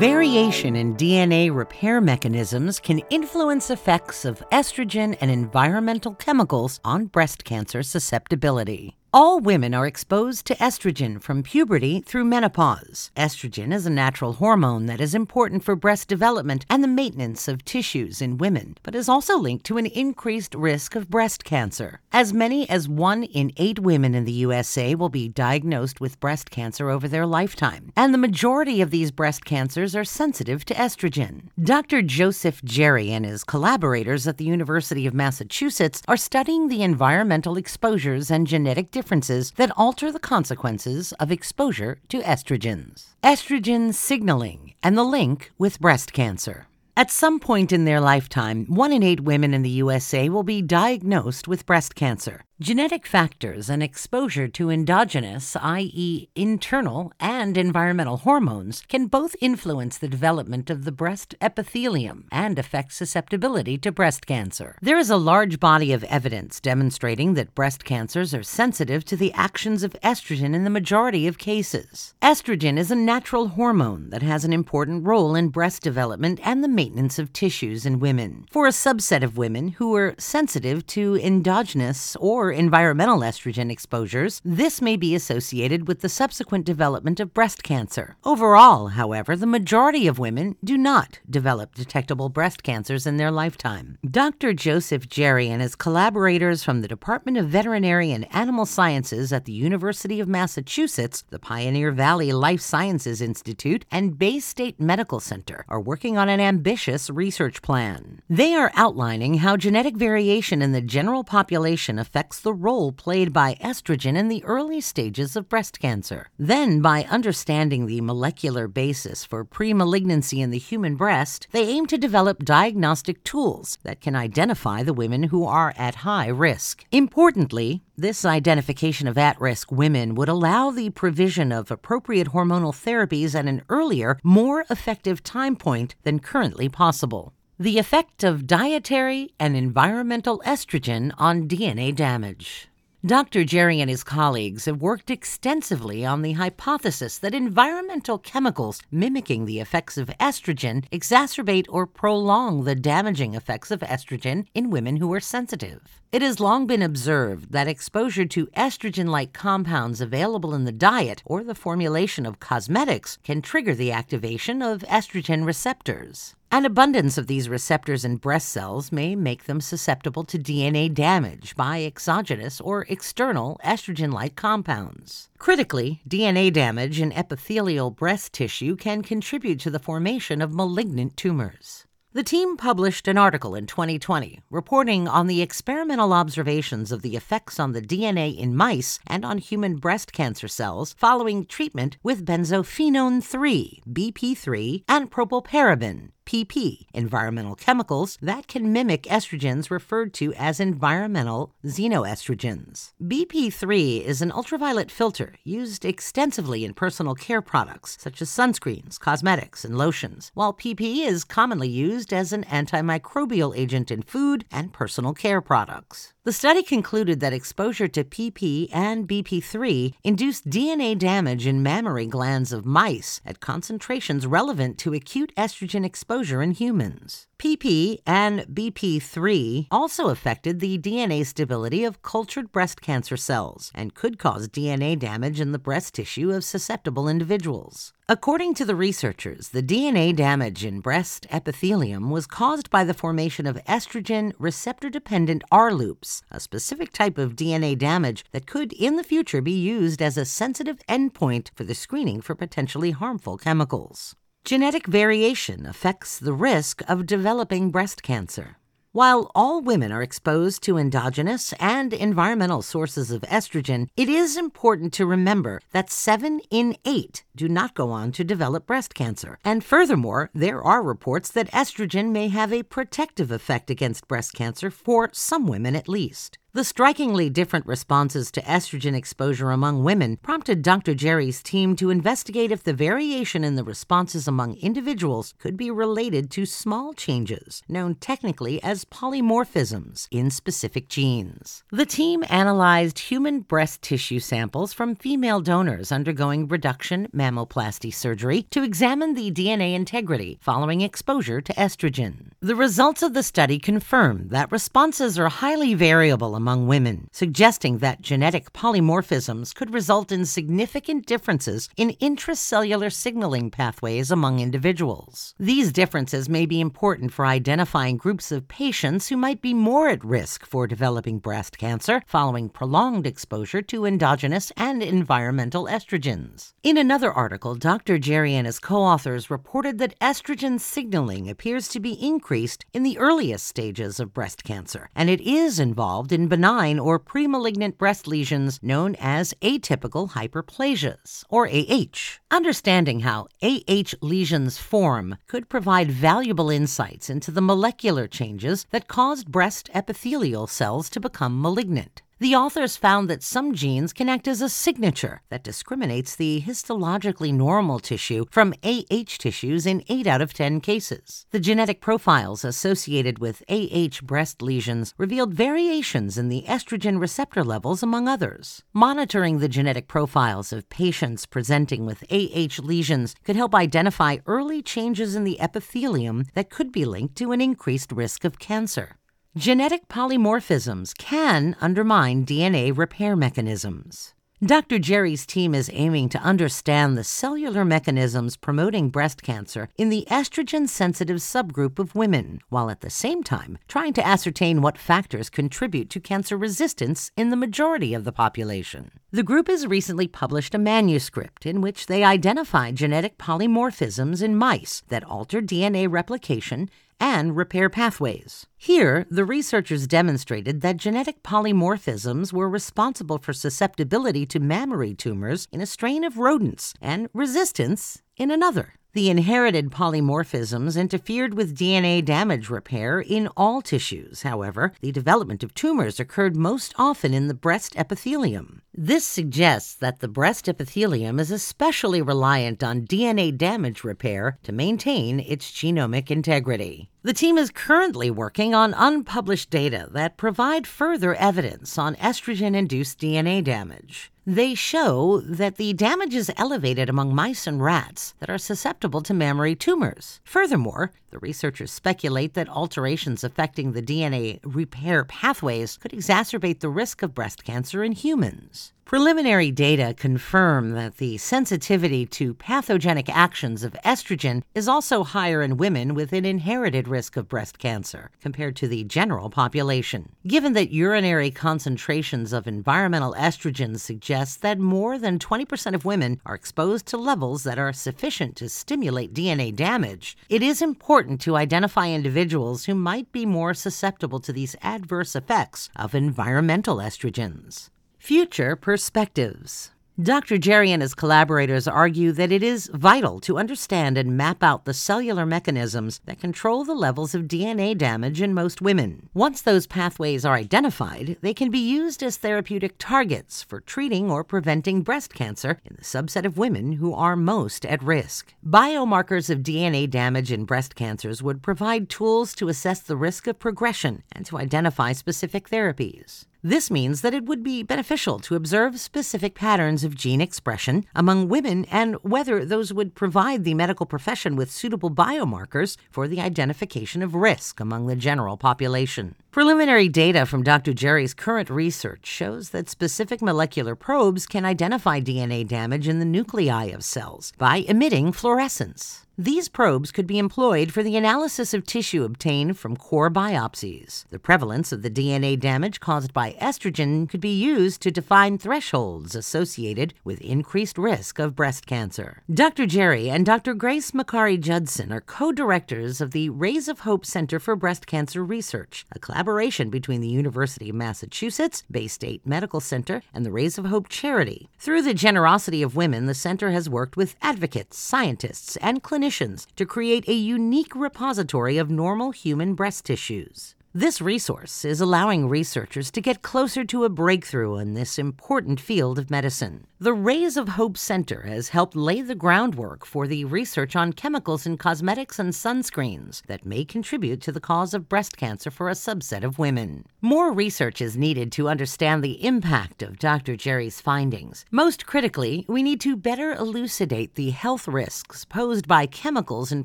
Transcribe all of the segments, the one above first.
Variation in DNA repair mechanisms can influence effects of estrogen and environmental chemicals on breast cancer susceptibility. All women are exposed to estrogen from puberty through menopause. Estrogen is a natural hormone that is important for breast development and the maintenance of tissues in women, but is also linked to an increased risk of breast cancer. As many as one in eight women in the USA will be diagnosed with breast cancer over their lifetime, and the majority of these breast cancers are sensitive to estrogen. Dr. Joseph Jerry and his collaborators at the University of Massachusetts are studying the environmental exposures and genetic differences that alter the consequences of exposure to estrogens. Estrogen signaling and the link with breast cancer. At some point in their lifetime, one in eight women in the USA will be diagnosed with breast cancer. Genetic factors and exposure to endogenous, i.e., internal and environmental hormones, can both influence the development of the breast epithelium and affect susceptibility to breast cancer. There is a large body of evidence demonstrating that breast cancers are sensitive to the actions of estrogen in the majority of cases. Estrogen is a natural hormone that has an important role in breast development and the maintenance of tissues in women. For a subset of women who are sensitive to endogenous or environmental estrogen exposures, this may be associated with the subsequent development of breast cancer. Overall, however, the majority of women do not develop detectable breast cancers in their lifetime. Dr. Joseph Jerry and his collaborators from the Department of Veterinary and Animal Sciences at the University of Massachusetts, the Pioneer Valley Life Sciences Institute, and Bay State Medical Center are working on an ambitious research plan. They are outlining how genetic variation in the general population affects the role played by estrogen in the early stages of breast cancer. Then, by understanding the molecular basis for premalignancy in the human breast, they aim to develop diagnostic tools that can identify the women who are at high risk. Importantly, this identification of at risk women would allow the provision of appropriate hormonal therapies at an earlier, more effective time point than currently possible the effect of dietary and environmental estrogen on DNA damage. Dr. Jerry and his colleagues have worked extensively on the hypothesis that environmental chemicals mimicking the effects of estrogen exacerbate or prolong the damaging effects of estrogen in women who are sensitive. It has long been observed that exposure to estrogen like compounds available in the diet or the formulation of cosmetics can trigger the activation of estrogen receptors. An abundance of these receptors in breast cells may make them susceptible to DNA damage by exogenous or external estrogen like compounds. Critically, DNA damage in epithelial breast tissue can contribute to the formation of malignant tumors. The team published an article in 2020 reporting on the experimental observations of the effects on the DNA in mice and on human breast cancer cells following treatment with benzophenone 3, BP3, and propylparaben, PP, environmental chemicals that can mimic estrogens referred to as environmental xenoestrogens. BP3 is an ultraviolet filter used extensively in personal care products such as sunscreens, cosmetics, and lotions, while PP is commonly used as an antimicrobial agent in food and personal care products. The study concluded that exposure to PP and BP3 induced DNA damage in mammary glands of mice at concentrations relevant to acute estrogen exposure in humans. PP and BP3 also affected the DNA stability of cultured breast cancer cells and could cause DNA damage in the breast tissue of susceptible individuals. According to the researchers, the DNA damage in breast epithelium was caused by the formation of estrogen receptor dependent R loops, a specific type of DNA damage that could in the future be used as a sensitive endpoint for the screening for potentially harmful chemicals. Genetic variation affects the risk of developing breast cancer. While all women are exposed to endogenous and environmental sources of estrogen, it is important to remember that 7 in 8 do not go on to develop breast cancer. And furthermore, there are reports that estrogen may have a protective effect against breast cancer for some women at least. The strikingly different responses to estrogen exposure among women prompted Dr. Jerry's team to investigate if the variation in the responses among individuals could be related to small changes, known technically as polymorphisms, in specific genes. The team analyzed human breast tissue samples from female donors undergoing reduction mammoplasty surgery to examine the DNA integrity following exposure to estrogen. The results of the study confirmed that responses are highly variable among women, suggesting that genetic polymorphisms could result in significant differences in intracellular signaling pathways among individuals. These differences may be important for identifying groups of patients who might be more at risk for developing breast cancer following prolonged exposure to endogenous and environmental estrogens. In another article, Dr. Jerry and his co authors reported that estrogen signaling appears to be increased in the earliest stages of breast cancer, and it is involved in benign or premalignant breast lesions known as atypical hyperplasias, or AH. Understanding how AH lesions form could provide valuable insights into the molecular changes that caused breast epithelial cells to become malignant. The authors found that some genes can act as a signature that discriminates the histologically normal tissue from AH tissues in 8 out of 10 cases. The genetic profiles associated with AH breast lesions revealed variations in the estrogen receptor levels, among others. Monitoring the genetic profiles of patients presenting with AH lesions could help identify early changes in the epithelium that could be linked to an increased risk of cancer. Genetic polymorphisms can undermine DNA repair mechanisms. Dr. Jerry's team is aiming to understand the cellular mechanisms promoting breast cancer in the estrogen sensitive subgroup of women, while at the same time trying to ascertain what factors contribute to cancer resistance in the majority of the population. The group has recently published a manuscript in which they identified genetic polymorphisms in mice that alter DNA replication and repair pathways. Here, the researchers demonstrated that genetic polymorphisms were responsible for susceptibility to mammary tumors in a strain of rodents and resistance in another. The inherited polymorphisms interfered with DNA damage repair in all tissues. However, the development of tumors occurred most often in the breast epithelium. This suggests that the breast epithelium is especially reliant on DNA damage repair to maintain its genomic integrity. The team is currently working on unpublished data that provide further evidence on estrogen induced DNA damage. They show that the damage is elevated among mice and rats that are susceptible to mammary tumors. Furthermore, the researchers speculate that alterations affecting the DNA repair pathways could exacerbate the risk of breast cancer in humans. Preliminary data confirm that the sensitivity to pathogenic actions of estrogen is also higher in women with an inherited risk of breast cancer compared to the general population. Given that urinary concentrations of environmental estrogens suggest that more than 20% of women are exposed to levels that are sufficient to stimulate DNA damage, it is important to identify individuals who might be more susceptible to these adverse effects of environmental estrogens. Future Perspectives Dr. Jerry and his collaborators argue that it is vital to understand and map out the cellular mechanisms that control the levels of DNA damage in most women. Once those pathways are identified, they can be used as therapeutic targets for treating or preventing breast cancer in the subset of women who are most at risk. Biomarkers of DNA damage in breast cancers would provide tools to assess the risk of progression and to identify specific therapies. This means that it would be beneficial to observe specific patterns of gene expression among women and whether those would provide the medical profession with suitable biomarkers for the identification of risk among the general population. Preliminary data from Dr. Jerry's current research shows that specific molecular probes can identify DNA damage in the nuclei of cells by emitting fluorescence. These probes could be employed for the analysis of tissue obtained from core biopsies. The prevalence of the DNA damage caused by estrogen could be used to define thresholds associated with increased risk of breast cancer. Dr. Jerry and Dr. Grace Makari Judson are co directors of the Rays of Hope Center for Breast Cancer Research, a collaboration between the University of Massachusetts, Bay State Medical Center, and the Rays of Hope charity. Through the generosity of women, the center has worked with advocates, scientists, and clinicians to create a unique repository of normal human breast tissues. This resource is allowing researchers to get closer to a breakthrough in this important field of medicine. The Rays of Hope Center has helped lay the groundwork for the research on chemicals in cosmetics and sunscreens that may contribute to the cause of breast cancer for a subset of women. More research is needed to understand the impact of Dr. Jerry's findings. Most critically, we need to better elucidate the health risks posed by chemicals in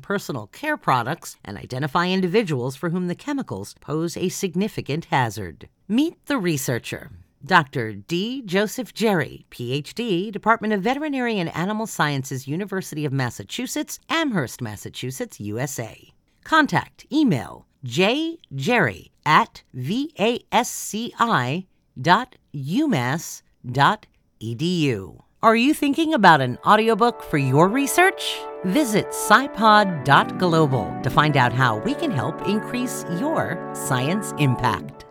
personal care products and identify individuals for whom the chemicals pose a significant hazard. Meet the researcher. Dr. D. Joseph Jerry, PhD, Department of Veterinary and Animal Sciences, University of Massachusetts, Amherst, Massachusetts, USA. Contact email jjerry at vasci.umass.edu. Are you thinking about an audiobook for your research? Visit scipod.global to find out how we can help increase your science impact.